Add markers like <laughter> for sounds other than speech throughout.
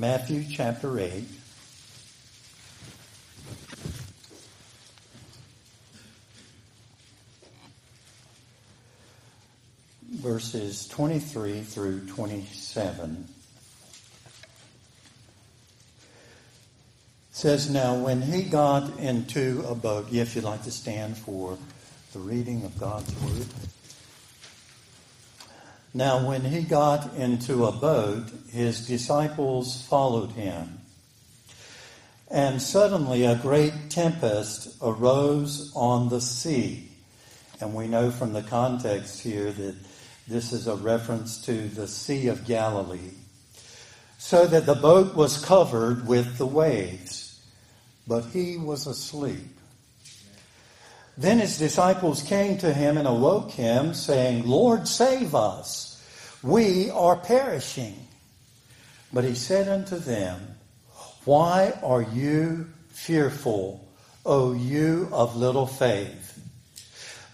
Matthew chapter 8. Verses 23 through 27. says, Now when he got into a boat, if you'd like to stand for the reading of God's Word. Now when he got into a boat, his disciples followed him. And suddenly a great tempest arose on the sea. And we know from the context here that this is a reference to the Sea of Galilee. So that the boat was covered with the waves but he was asleep. Then his disciples came to him and awoke him, saying, Lord, save us. We are perishing. But he said unto them, Why are you fearful, O you of little faith?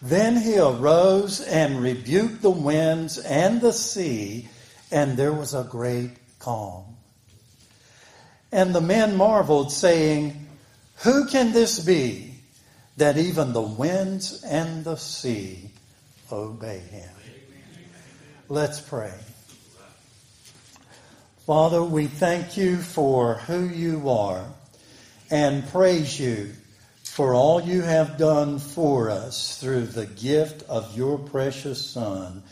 Then he arose and rebuked the winds and the sea, and there was a great calm. And the men marveled, saying, who can this be that even the winds and the sea obey him? Let's pray. Father, we thank you for who you are and praise you for all you have done for us through the gift of your precious Son,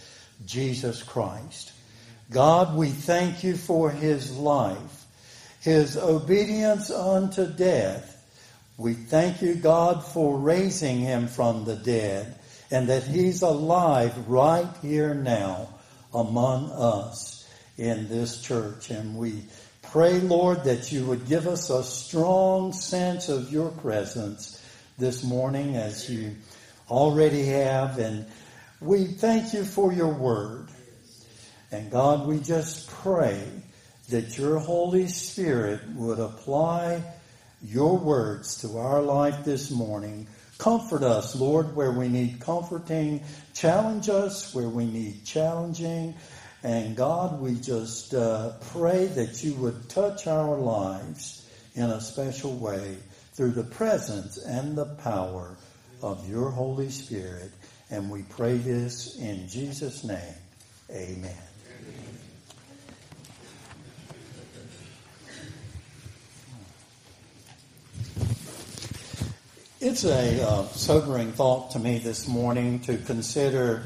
Jesus Christ. God, we thank you for his life, his obedience unto death, we thank you, God, for raising him from the dead and that he's alive right here now among us in this church. And we pray, Lord, that you would give us a strong sense of your presence this morning as you already have. And we thank you for your word. And God, we just pray that your Holy Spirit would apply your words to our life this morning. Comfort us, Lord, where we need comforting. Challenge us where we need challenging. And God, we just uh, pray that you would touch our lives in a special way through the presence and the power of your Holy Spirit. And we pray this in Jesus' name. Amen. It's a uh, sobering thought to me this morning to consider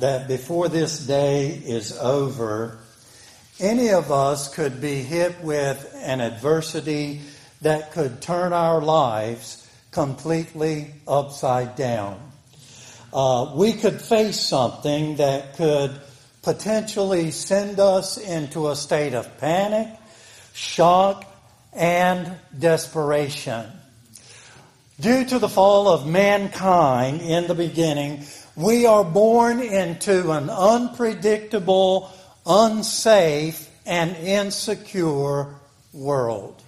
that before this day is over, any of us could be hit with an adversity that could turn our lives completely upside down. Uh, we could face something that could potentially send us into a state of panic, shock, and desperation. Due to the fall of mankind in the beginning, we are born into an unpredictable, unsafe, and insecure world.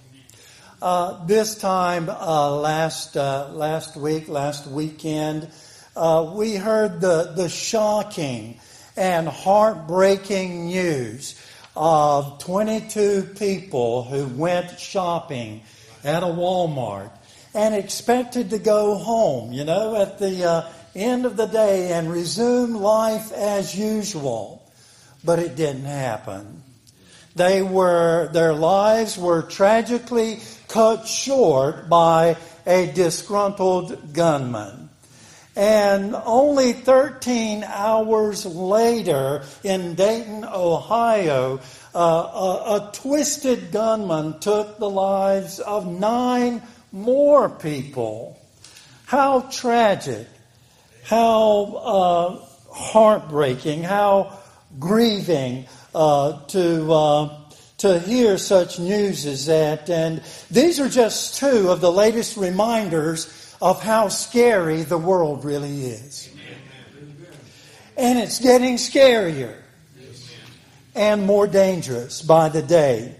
Uh, this time uh, last uh, last week, last weekend, uh, we heard the the shocking and heartbreaking news of 22 people who went shopping at a Walmart and expected to go home, you know, at the uh, end of the day and resume life as usual. But it didn't happen. They were, their lives were tragically cut short by a disgruntled gunman. And only 13 hours later in Dayton, Ohio, uh, a, a twisted gunman took the lives of nine more people. How tragic, how uh, heartbreaking, how grieving uh, to uh, to hear such news as that. And these are just two of the latest reminders of how scary the world really is. And it's getting scarier and more dangerous by the day.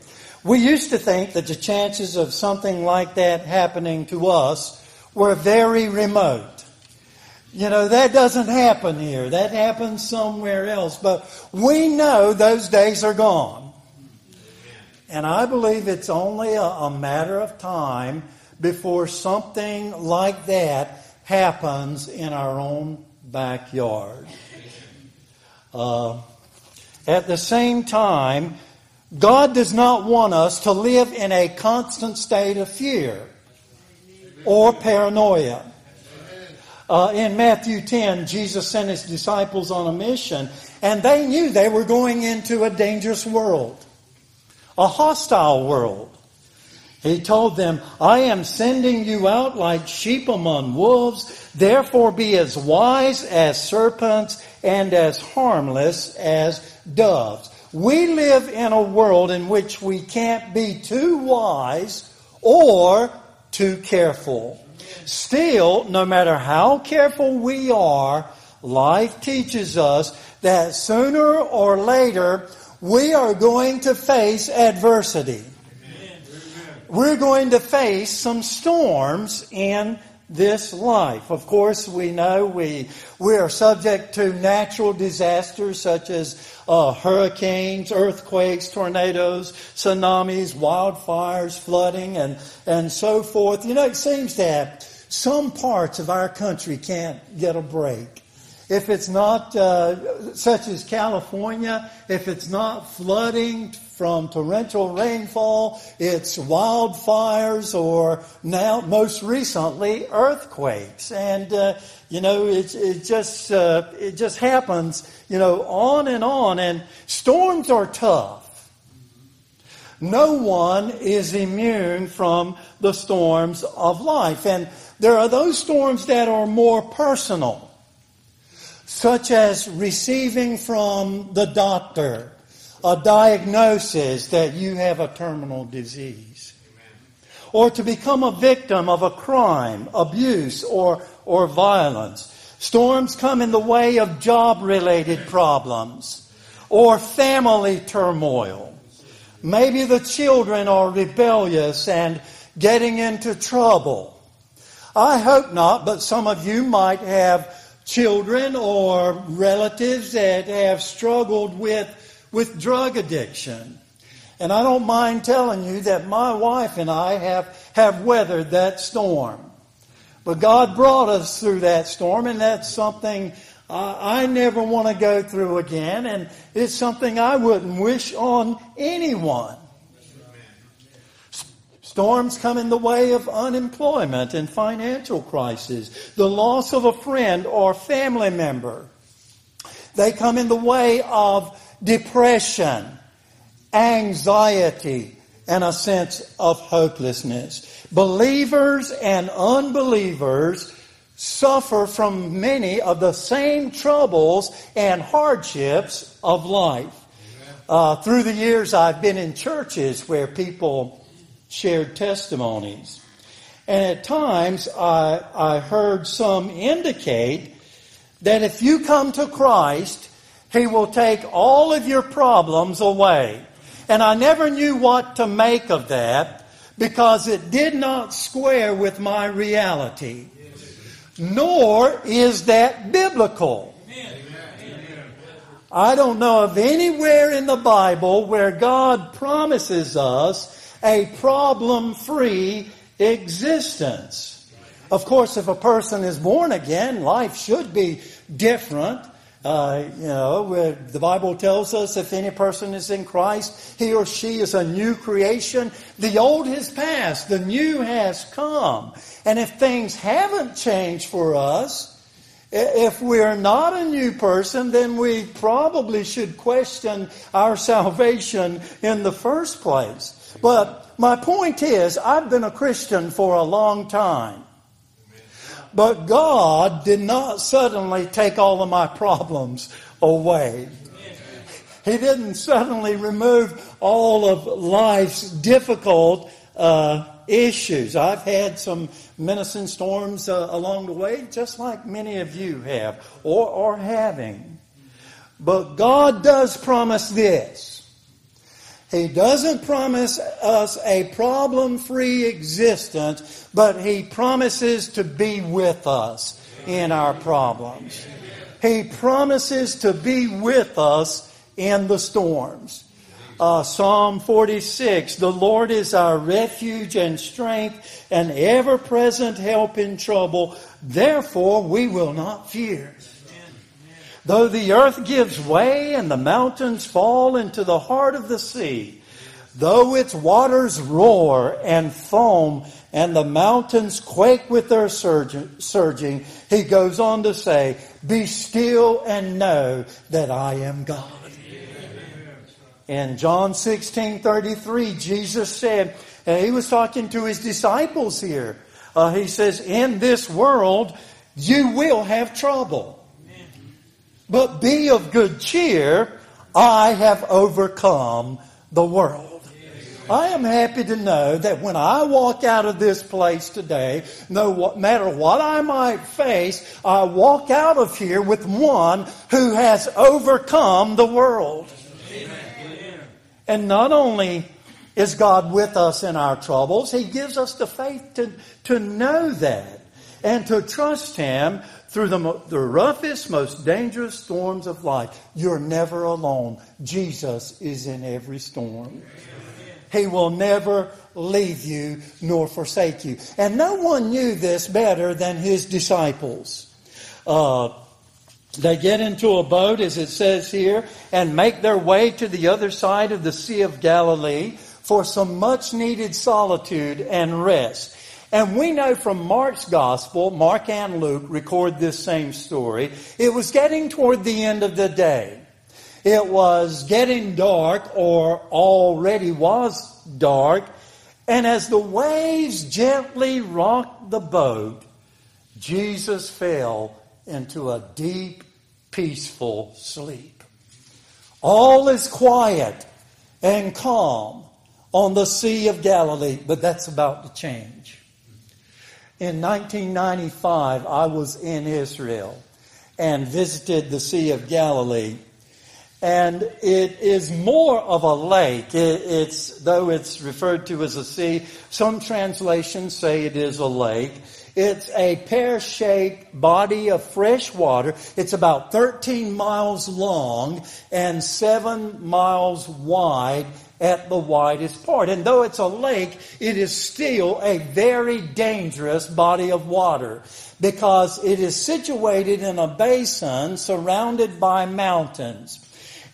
We used to think that the chances of something like that happening to us were very remote. You know, that doesn't happen here. That happens somewhere else. But we know those days are gone. And I believe it's only a, a matter of time before something like that happens in our own backyard. Uh, at the same time, God does not want us to live in a constant state of fear or paranoia. Uh, in Matthew 10, Jesus sent his disciples on a mission, and they knew they were going into a dangerous world, a hostile world. He told them, I am sending you out like sheep among wolves. Therefore be as wise as serpents and as harmless as doves. We live in a world in which we can't be too wise or too careful. Still, no matter how careful we are, life teaches us that sooner or later we are going to face adversity. We're going to face some storms in this life. Of course, we know we, we are subject to natural disasters such as uh, hurricanes, earthquakes, tornadoes, tsunamis, wildfires, flooding, and, and so forth. You know, it seems that some parts of our country can't get a break. If it's not, uh, such as California, if it's not flooding from torrential rainfall, it's wildfires, or now, most recently, earthquakes. And, uh, you know, it, it just, uh, it just happens, you know, on and on. And storms are tough. No one is immune from the storms of life. And there are those storms that are more personal such as receiving from the doctor a diagnosis that you have a terminal disease, or to become a victim of a crime, abuse, or, or violence. Storms come in the way of job related problems or family turmoil. Maybe the children are rebellious and getting into trouble. I hope not, but some of you might have children or relatives that have struggled with, with drug addiction. And I don't mind telling you that my wife and I have, have weathered that storm. But God brought us through that storm, and that's something uh, I never want to go through again, and it's something I wouldn't wish on anyone. Storms come in the way of unemployment and financial crisis, the loss of a friend or family member. They come in the way of depression, anxiety, and a sense of hopelessness. Believers and unbelievers suffer from many of the same troubles and hardships of life. Uh, through the years, I've been in churches where people shared testimonies. And at times, I, I heard some indicate that if you come to Christ, He will take all of your problems away. And I never knew what to make of that because it did not square with my reality. Nor is that biblical. I don't know of anywhere in the Bible where God promises us a problem free existence. Of course, if a person is born again, life should be different. Uh, you know, the Bible tells us if any person is in Christ, he or she is a new creation. The old has passed, the new has come. And if things haven't changed for us, if we're not a new person, then we probably should question our <laughs> salvation in the first place. But my point is, I've been a Christian for a long time. But God did not suddenly take all of my problems away. He didn't suddenly remove all of life's difficult uh, issues. I've had some menacing storms uh, along the way, just like many of you have or are having. But God does promise this he doesn't promise us a problem free existence, but He promises to be with us in our problems. He promises to be with us in the storms. uh, Psalm 46 The Lord is our refuge and strength and ever present help in trouble. Therefore, we will not fear. Though the earth gives way and the mountains fall into the heart of the sea, though its waters roar and foam and the mountains quake with their surging, he goes on to say, Be still and know that I am God. In John 16 33, Jesus said, and he was talking to his disciples here. Uh, he says, In this world, you will have trouble. But be of good cheer. I have overcome the world. I am happy to know that when I walk out of this place today, no matter what I might face, I walk out of here with one who has overcome the world. Amen. And not only is God with us in our troubles, He gives us the faith to, to know that and to trust Him through the, the roughest, most dangerous storms of life. You're never alone. Jesus is in every storm. He will never leave you nor forsake you. And no one knew this better than his disciples. Uh, they get into a boat, as it says here, and make their way to the other side of the Sea of Galilee for some much needed solitude and rest. And we know from Mark's gospel, Mark and Luke record this same story. It was getting toward the end of the day. It was getting dark or already was dark. And as the waves gently rocked the boat, Jesus fell into a deep, peaceful sleep. All is quiet and calm on the Sea of Galilee, but that's about to change. In 1995, I was in Israel and visited the Sea of Galilee and it is more of a lake. it's though it's referred to as a sea. Some translations say it is a lake. It's a pear-shaped body of fresh water. It's about 13 miles long and 7 miles wide at the widest part. And though it's a lake, it is still a very dangerous body of water because it is situated in a basin surrounded by mountains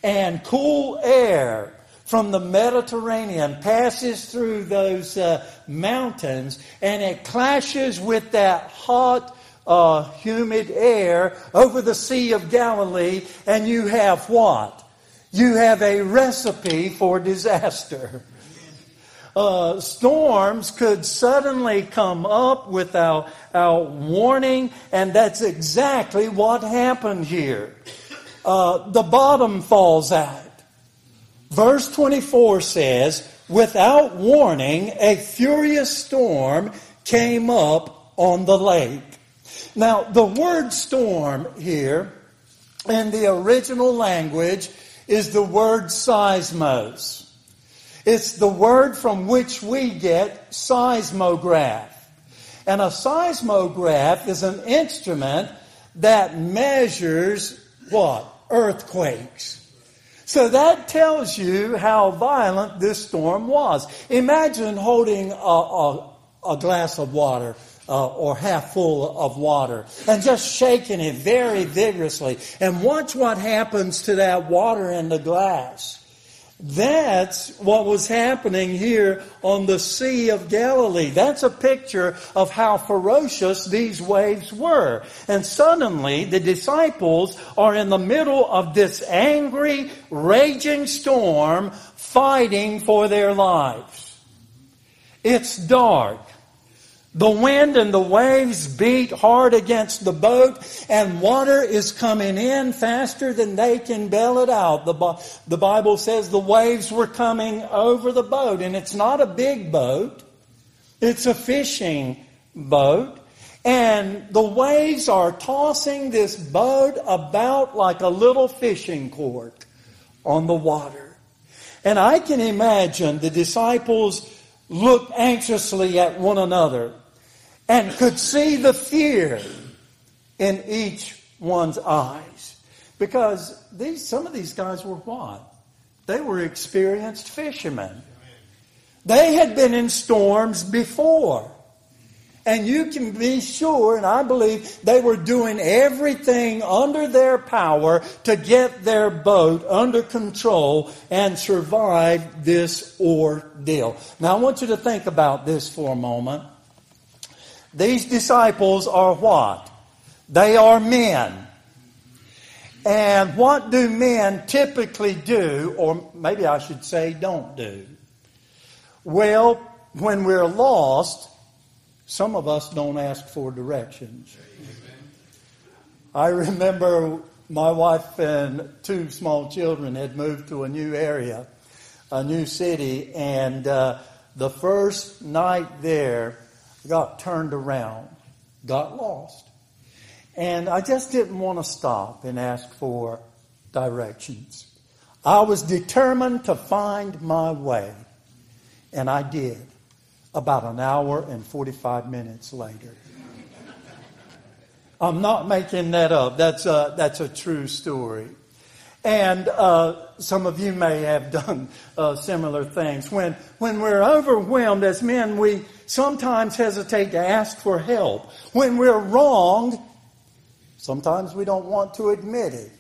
and cool air from the Mediterranean passes through those uh, mountains and it clashes with that hot, uh, humid air over the Sea of Galilee, and you have what? You have a recipe for disaster. Uh, storms could suddenly come up without, warning, and that's exactly what happened here uh, the bottom falls out. Verse 24 says, Without warning, a furious storm came up on the lake. Now, the word storm here in the original language is the word seismos. It's the word from which we get seismograph. And a seismograph is an instrument that measures what? Earthquakes. So that tells you how violent this storm was. Imagine holding a, a, a glass of water uh, or half full of water and just shaking it very vigorously and watch what happens to that water in the glass. That's what was happening here on the Sea of Galilee. That's a picture of how ferocious these waves were. And suddenly the disciples are in the middle of this angry, raging storm fighting for their lives. It's dark. The wind and the waves beat hard against the boat, and water is coming in faster than they can bail it out. The, the Bible says the waves were coming over the boat, and it's not a big boat, it's a fishing boat. And the waves are tossing this boat about like a little fishing court on the water. And I can imagine the disciples look anxiously at one another and could see the fear in each one's eyes. Because these, some of these guys were what? They were experienced fishermen. They had been in storms before. And you can be sure, and I believe they were doing everything under their power to get their boat under control and survive this ordeal. Now I want you to think about this for a moment. These disciples are what? They are men. And what do men typically do, or maybe I should say don't do? Well, when we're lost, some of us don't ask for directions. I remember my wife and two small children had moved to a new area, a new city, and uh, the first night there, got turned around, got lost. And I just didn't want to stop and ask for directions. I was determined to find my way, and I did about an hour and 45 minutes later. I'm not making that up. That's a, that's a true story. And uh, some of you may have done uh, similar things. When, when we're overwhelmed as men, we sometimes hesitate to ask for help. When we're wronged, sometimes we don't want to admit it.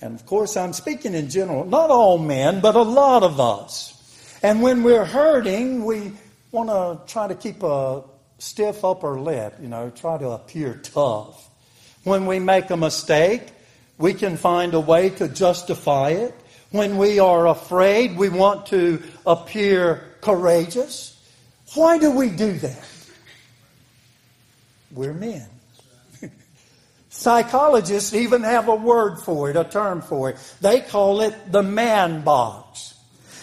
And of course, I'm speaking in general, not all men, but a lot of us. And when we're hurting, we want to try to keep a stiff upper lip, you know, try to appear tough. When we make a mistake, we can find a way to justify it. When we are afraid, we want to appear courageous. Why do we do that? We're men. <laughs> Psychologists even have a word for it, a term for it. They call it the man box.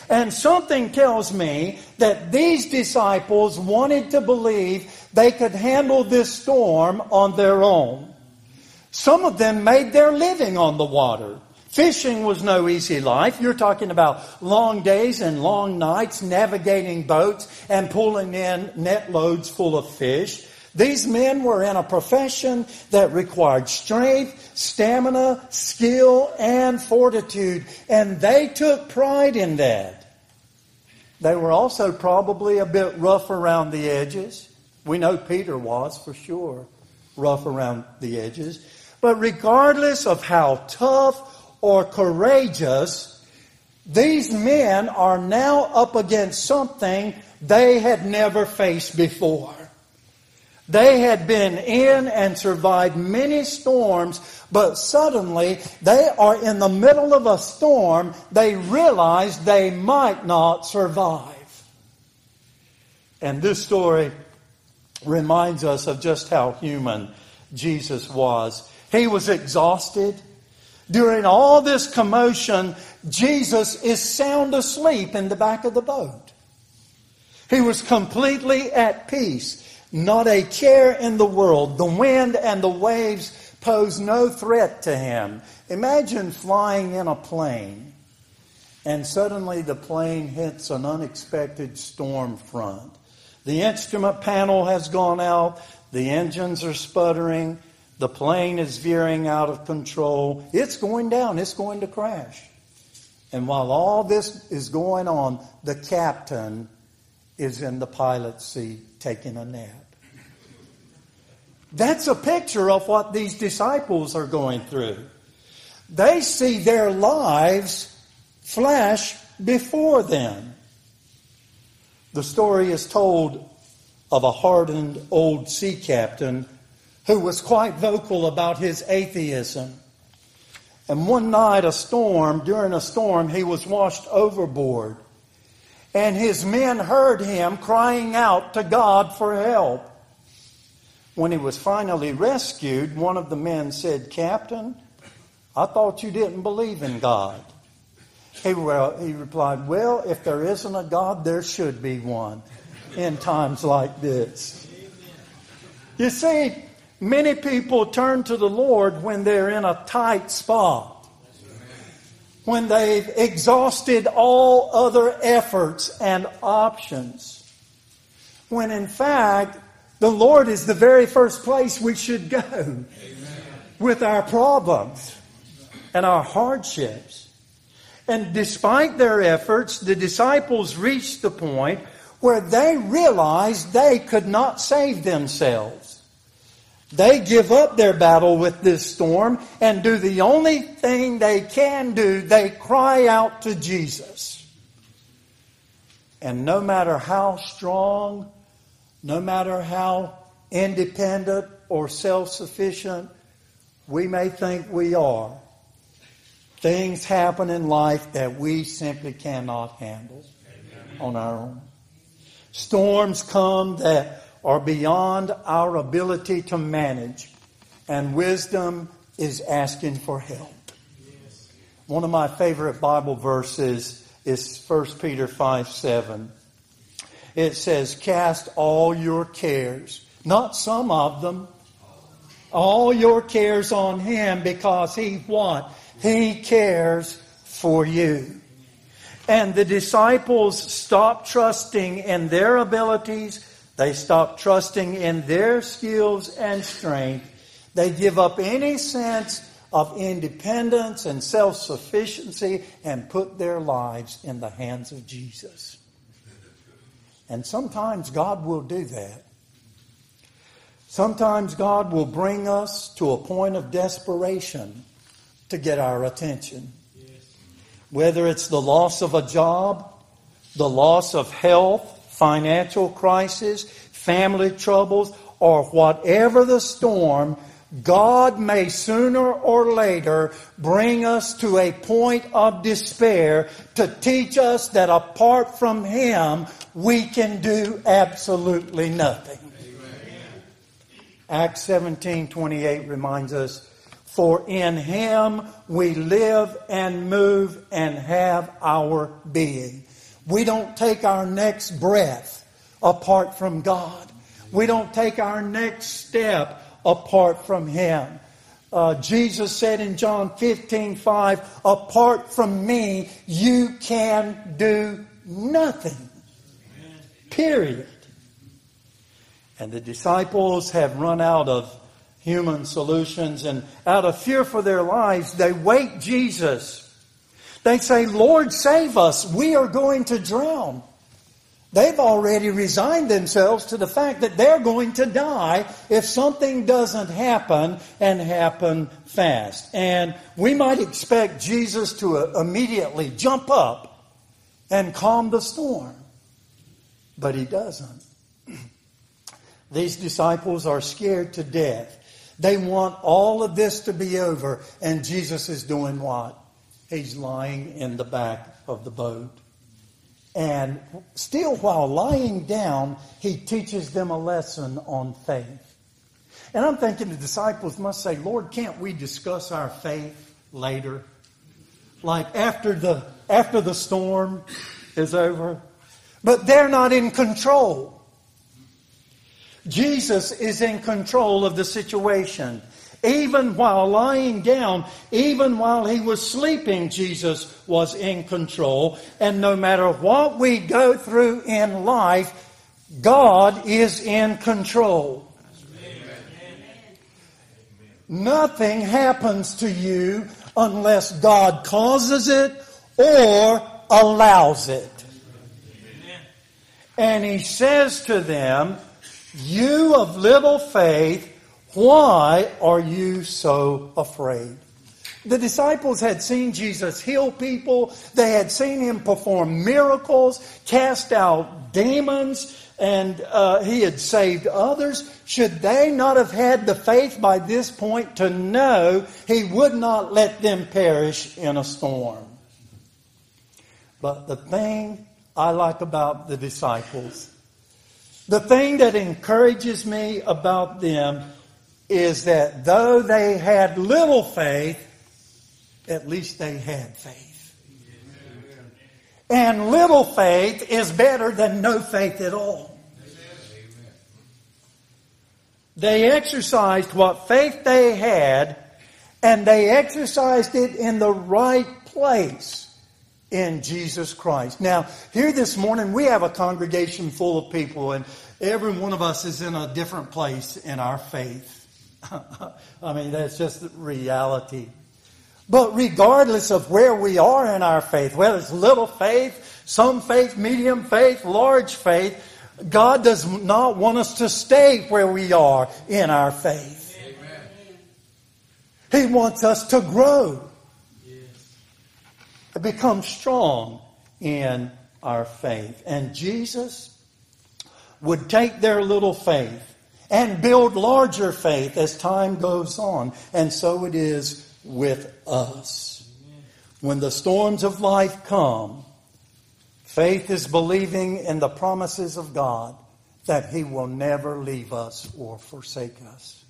And something tells me that these disciples wanted to believe they could handle this storm on their own. Some of them made their living on the water. Fishing was no easy life. You're talking about long days and long nights navigating boats and pulling in net loads full of fish. These men were in a profession that required strength, stamina, skill, and fortitude, and they took pride in that. They were also probably a bit rough around the edges. We know Peter was for sure rough around the edges. But regardless of how tough or courageous, these men are now up against something they had never faced before. They had been in and survived many storms, but suddenly they are in the middle of a storm. They realize they might not survive. And this story reminds us of just how human Jesus was. He was exhausted. During all this commotion, Jesus is sound asleep in the back of the boat. He was completely at peace. Not a care in the world. The wind and the waves pose no threat to him. Imagine flying in a plane and suddenly the plane hits an unexpected storm front. The instrument panel has gone out, the engines are sputtering, the plane is veering out of control. It's going down, it's going to crash. And while all this is going on, the captain is in the pilot's seat taking a nap. That's a picture of what these disciples are going through. They see their lives flash before them. The story is told of a hardened old sea captain who was quite vocal about his atheism. And one night, a storm, during a storm, he was washed overboard. And his men heard him crying out to God for help. When he was finally rescued, one of the men said, Captain, I thought you didn't believe in God. He, well, he replied, Well, if there isn't a God, there should be one in times like this. You see, many people turn to the Lord when they're in a tight spot, when they've exhausted all other efforts and options, when in fact, the Lord is the very first place we should go Amen. with our problems and our hardships. And despite their efforts, the disciples reached the point where they realized they could not save themselves. They give up their battle with this storm and do the only thing they can do. They cry out to Jesus. And no matter how strong, no matter how independent or self sufficient we may think we are, things happen in life that we simply cannot handle on our own. Storms come that are beyond our ability to manage, and wisdom is asking for help. One of my favorite Bible verses is 1 Peter 5 7. It says, Cast all your cares, not some of them, all your cares on Him because He what? He cares for you. And the disciples stopped trusting in their abilities. They stop trusting in their skills and strength. They give up any sense of independence and self sufficiency and put their lives in the hands of Jesus. And sometimes God will do that. Sometimes God will bring us to a point of desperation to get our attention. Whether it's the loss of a job, the loss of health, financial crisis, family troubles, or whatever the storm, God may sooner or later bring us to a point of despair to teach us that apart from Him, we can do absolutely nothing. Acts 17 28 reminds us, For in him we live and move and have our being. We don't take our next breath apart from God. We don't take our next step apart from Him. Uh, Jesus said in John 15, 5, apart from me, you can do nothing. Period. And the disciples have run out of human solutions and out of fear for their lives, they wait Jesus. They say, Lord, save us. We are going to drown. They've already resigned themselves to the fact that they're going to die if something doesn't happen and happen fast. And we might expect Jesus to uh, immediately jump up and calm the storm. But he doesn't. <clears throat> These disciples are scared to death. They want all of this to be over, and Jesus is doing what? He's lying in the back of the boat. And still, while lying down, he teaches them a lesson on faith. And I'm thinking the disciples must say, Lord, can't we discuss our faith later? Like after the, after the storm is over? But they're not in control. Jesus is in control of the situation. Even while lying down, even while he was sleeping, Jesus was in control. And no matter what we go through in life, God is in control. Nothing happens to you unless God causes it or allows it. And he says to them, you of little faith, why are you so afraid? The disciples had seen Jesus heal people. They had seen him perform miracles, cast out demons, and uh, he had saved others. Should they not have had the faith by this point to know he would not let them perish in a storm? But the thing I like about the disciples the thing that encourages me about them is that though they had little faith, at least they had faith. And little faith is better than no faith at all. They exercised what faith they had, and they exercised it in the right place in Jesus Christ. Now, here this morning, we have a congregation full of people, and every one of us is in a different place in our faith. <laughs> I mean, that's just reality. But regardless of where we are in our faith, whether it's little faith, some faith, medium faith, large faith, God does not want us to stay where we are in our faith. Amen. He wants us to grow, yes. become strong in our faith. And Jesus would take their little faith and build larger faith as time goes on. And so it is with us. When the storms of life come, faith is believing in the promises of God that He will never leave us or forsake us.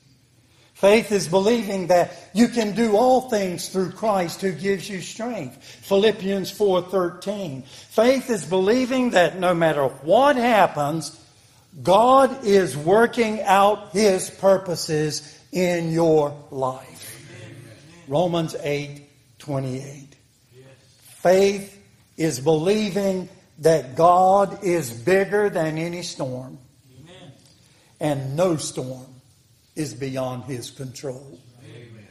Faith is believing that you can do all things through Christ who gives you strength. Philippians 4:13. Faith is believing that no matter what happens, God is working out his purposes in your life. Romans 8:28. Faith is believing that God is bigger than any storm. Amen. And no storm is beyond his control. Amen.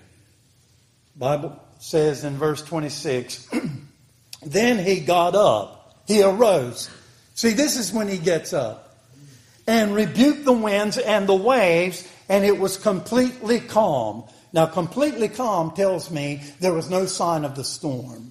Bible says in verse 26, <clears throat> then he got up. He arose. See, this is when he gets up. And rebuked the winds and the waves, and it was completely calm. Now, completely calm tells me there was no sign of the storm.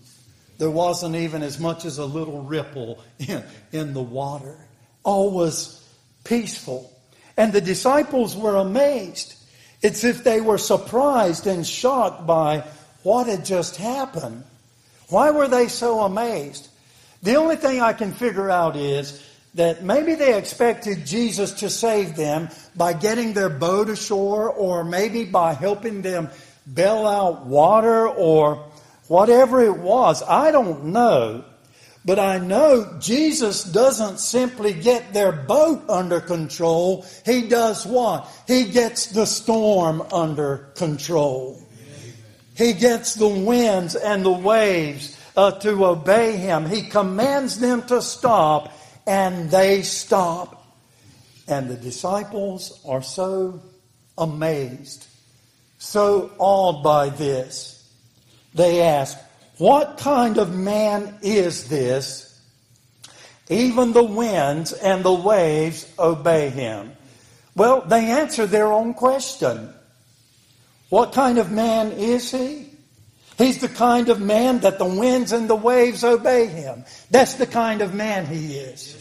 There wasn't even as much as a little ripple in, in the water. All was peaceful. And the disciples were amazed. It's if they were surprised and shocked by what had just happened. Why were they so amazed? The only thing I can figure out is that maybe they expected Jesus to save them by getting their boat ashore or maybe by helping them bail out water or whatever it was. I don't know. But I know Jesus doesn't simply get their boat under control. He does what? He gets the storm under control. He gets the winds and the waves uh, to obey him. He commands them to stop, and they stop. And the disciples are so amazed, so awed by this. They ask, what kind of man is this? Even the winds and the waves obey him. Well, they answer their own question. What kind of man is he? He's the kind of man that the winds and the waves obey him. That's the kind of man he is.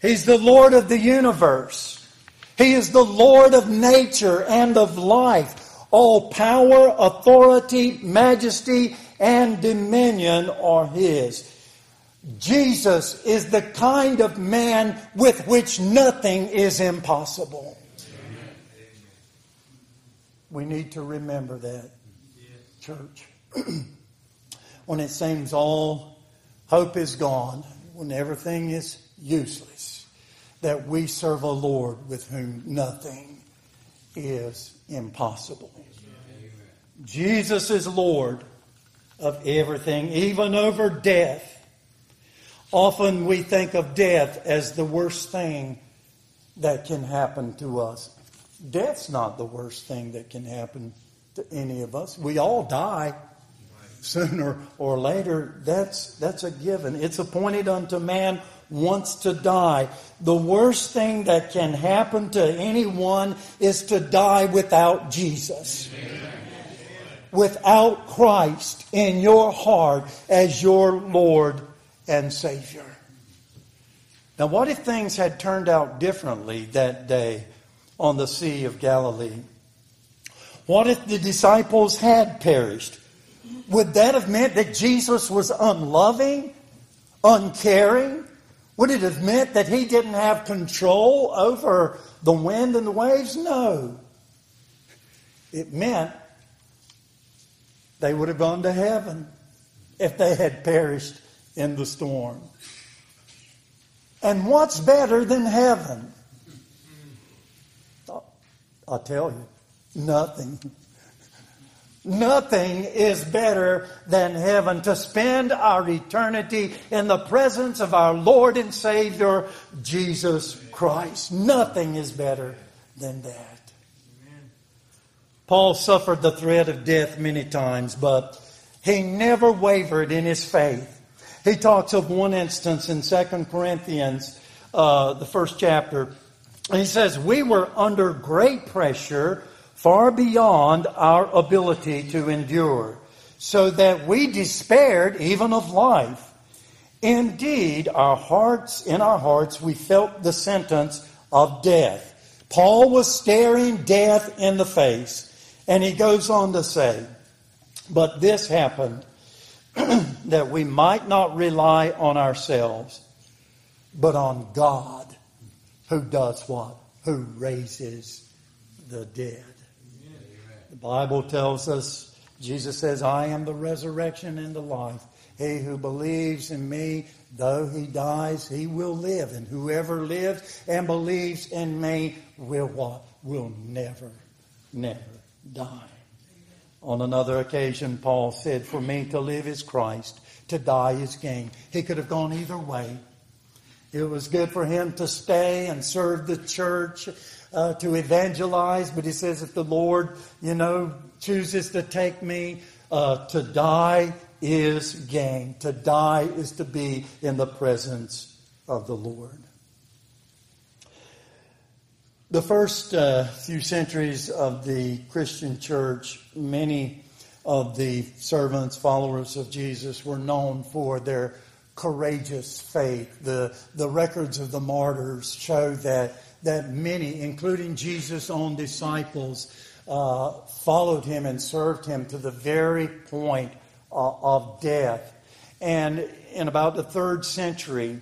He's the Lord of the universe. He is the Lord of nature and of life. All power, authority, majesty, and dominion are His. Jesus is the kind of man with which nothing is impossible. We need to remember that, church. <clears throat> when it seems all hope is gone, when everything is useless, that we serve a Lord with whom nothing is impossible. Jesus is Lord of everything, even over death. Often we think of death as the worst thing that can happen to us. Death's not the worst thing that can happen to any of us. We all die sooner or later. That's, that's a given. It's appointed unto man once to die. The worst thing that can happen to anyone is to die without Jesus. Without Christ in your heart as your Lord and Savior. Now, what if things had turned out differently that day on the Sea of Galilee? What if the disciples had perished? Would that have meant that Jesus was unloving, uncaring, would it have meant that he didn't have control over the wind and the waves? No. It meant they would have gone to heaven if they had perished in the storm. And what's better than heaven? I'll tell you, nothing. Nothing is better than heaven to spend our eternity in the presence of our Lord and Savior, Jesus Christ. Nothing is better than that. Paul suffered the threat of death many times, but he never wavered in his faith. He talks of one instance in 2 Corinthians, uh, the first chapter. And he says, We were under great pressure, far beyond our ability to endure, so that we despaired even of life. Indeed, our hearts, in our hearts, we felt the sentence of death. Paul was staring death in the face. And he goes on to say, But this happened <clears throat> that we might not rely on ourselves, but on God, who does what? Who raises the dead. Bible tells us, Jesus says, I am the resurrection and the life. He who believes in me, though he dies, he will live. And whoever lives and believes in me will what? Will never, never die. On another occasion, Paul said, For me to live is Christ, to die is gain. He could have gone either way. It was good for him to stay and serve the church, uh, to evangelize, but he says, if the Lord, you know, chooses to take me, uh, to die is gain. To die is to be in the presence of the Lord. The first uh, few centuries of the Christian church, many of the servants, followers of Jesus, were known for their courageous faith. The, the records of the martyrs show that, that many, including Jesus' own disciples, uh, followed him and served him to the very point uh, of death. And in about the third century,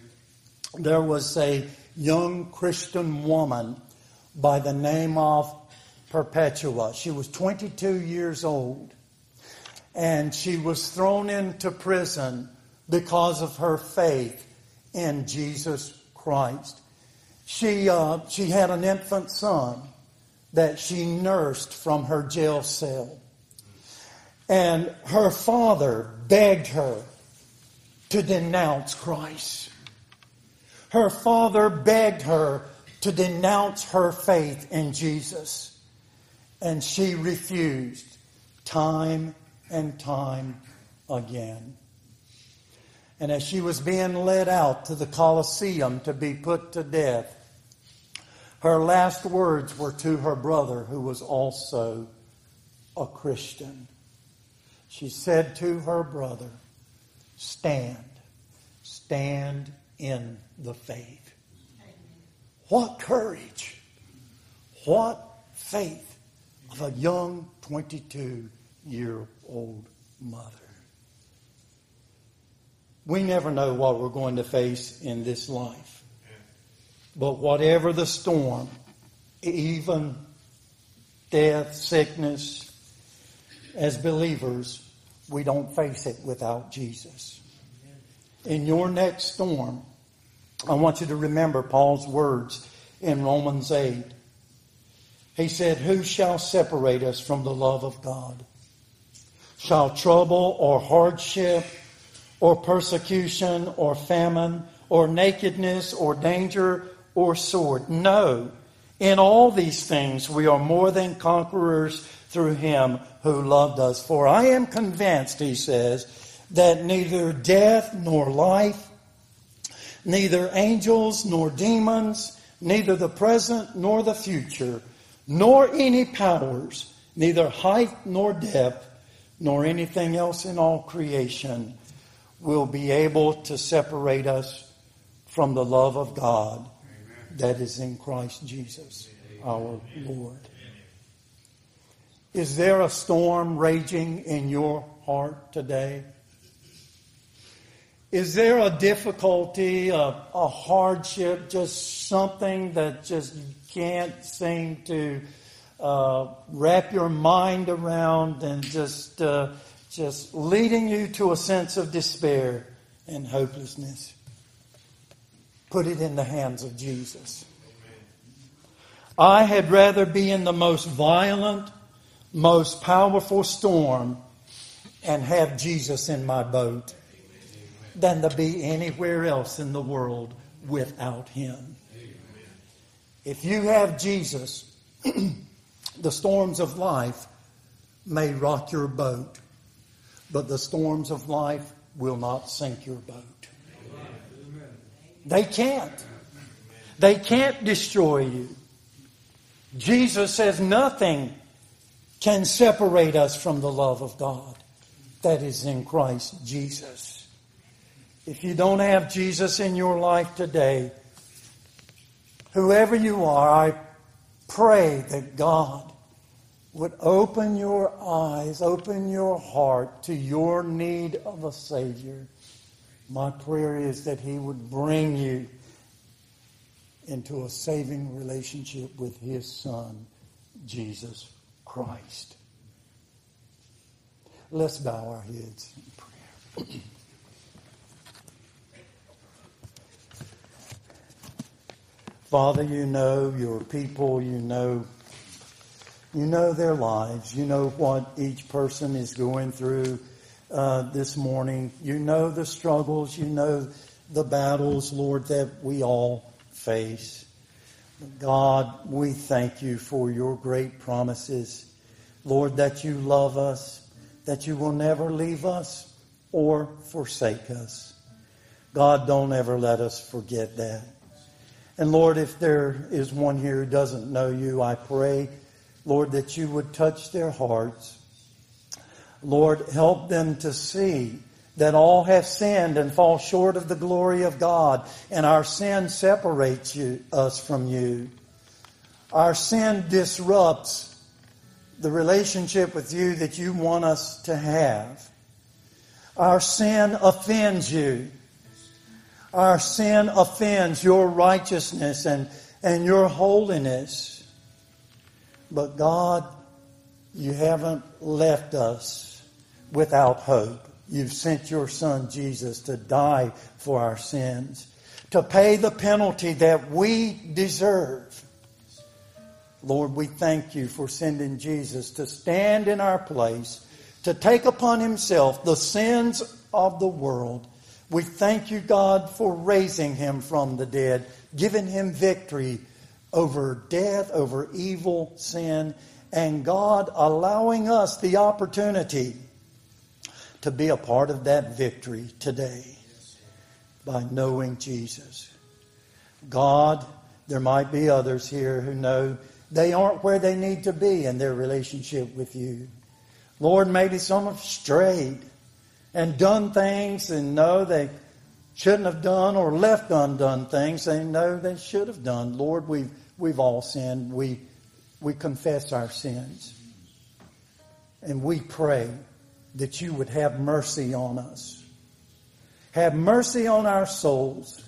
there was a young Christian woman by the name of Perpetua. She was 22 years old and she was thrown into prison because of her faith in Jesus Christ. She, uh, she had an infant son that she nursed from her jail cell. And her father begged her to denounce Christ. Her father begged her to denounce her faith in Jesus. And she refused time and time again. And as she was being led out to the Colosseum to be put to death, her last words were to her brother, who was also a Christian. She said to her brother, Stand, stand in the faith. What courage! What faith of a young 22 year old mother. We never know what we're going to face in this life. But whatever the storm, even death, sickness, as believers, we don't face it without Jesus. In your next storm, I want you to remember Paul's words in Romans 8. He said, Who shall separate us from the love of God? Shall trouble or hardship or persecution or famine or nakedness or danger or sword? No. In all these things we are more than conquerors through him who loved us. For I am convinced, he says, that neither death nor life, neither angels nor demons, neither the present nor the future, nor any powers, neither height nor depth, nor anything else in all creation will be able to separate us from the love of God. That is in Christ Jesus, our Lord. Is there a storm raging in your heart today? Is there a difficulty, a, a hardship, just something that just you can't seem to uh, wrap your mind around and just uh, just leading you to a sense of despair and hopelessness? Put it in the hands of Jesus. I had rather be in the most violent, most powerful storm and have Jesus in my boat than to be anywhere else in the world without Him. If you have Jesus, <clears throat> the storms of life may rock your boat, but the storms of life will not sink your boat. They can't. They can't destroy you. Jesus says nothing can separate us from the love of God that is in Christ Jesus. If you don't have Jesus in your life today, whoever you are, I pray that God would open your eyes, open your heart to your need of a Savior. My prayer is that He would bring you into a saving relationship with His Son, Jesus Christ. Let's bow our heads in prayer. Father, you know your people, you know you know their lives. You know what each person is going through uh, this morning. You know the struggles. You know the battles, Lord, that we all face. God, we thank you for your great promises. Lord, that you love us, that you will never leave us or forsake us. God, don't ever let us forget that. And Lord, if there is one here who doesn't know you, I pray, Lord, that you would touch their hearts. Lord, help them to see that all have sinned and fall short of the glory of God, and our sin separates you, us from you. Our sin disrupts the relationship with you that you want us to have. Our sin offends you. Our sin offends your righteousness and, and your holiness. But God, you haven't left us without hope. You've sent your son Jesus to die for our sins, to pay the penalty that we deserve. Lord, we thank you for sending Jesus to stand in our place, to take upon himself the sins of the world. We thank you, God, for raising him from the dead, giving him victory over death, over evil, sin, and God allowing us the opportunity to be a part of that victory today by knowing Jesus. God, there might be others here who know they aren't where they need to be in their relationship with you. Lord, maybe some have strayed and done things and know they shouldn't have done or left undone things they know they should have done. Lord, we've, we've all sinned. We, we confess our sins. And we pray that you would have mercy on us. Have mercy on our souls,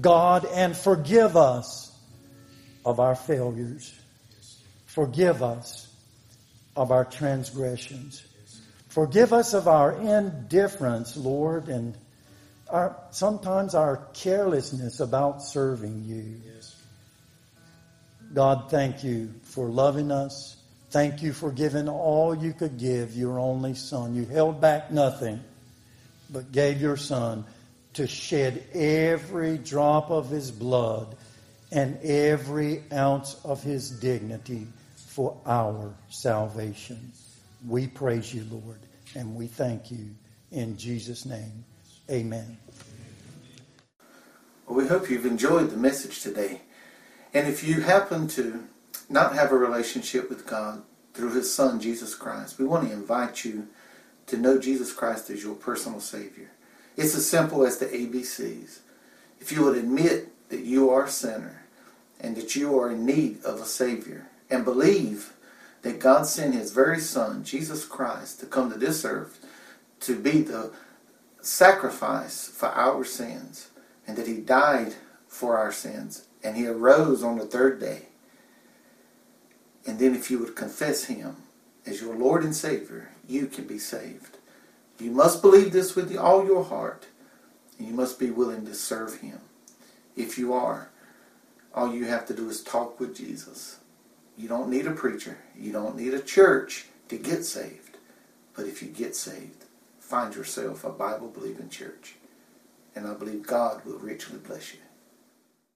God, and forgive us of our failures. Forgive us of our transgressions. Forgive us of our indifference, Lord, and our, sometimes our carelessness about serving you. God, thank you for loving us. Thank you for giving all you could give your only Son. You held back nothing, but gave your Son to shed every drop of his blood and every ounce of his dignity for our salvation. We praise you, Lord, and we thank you in Jesus' name. Amen. Well, we hope you've enjoyed the message today. And if you happen to not have a relationship with God through His Son, Jesus Christ, we want to invite you to know Jesus Christ as your personal Savior. It's as simple as the ABCs. If you would admit that you are a sinner and that you are in need of a Savior and believe that God sent His very Son, Jesus Christ, to come to this earth to be the sacrifice for our sins and that He died for our sins and He arose on the third day. And then if you would confess Him as your Lord and Savior, you can be saved. You must believe this with all your heart and you must be willing to serve Him. If you are, all you have to do is talk with Jesus. You don't need a preacher. You don't need a church to get saved. But if you get saved, find yourself a Bible believing church. And I believe God will richly bless you.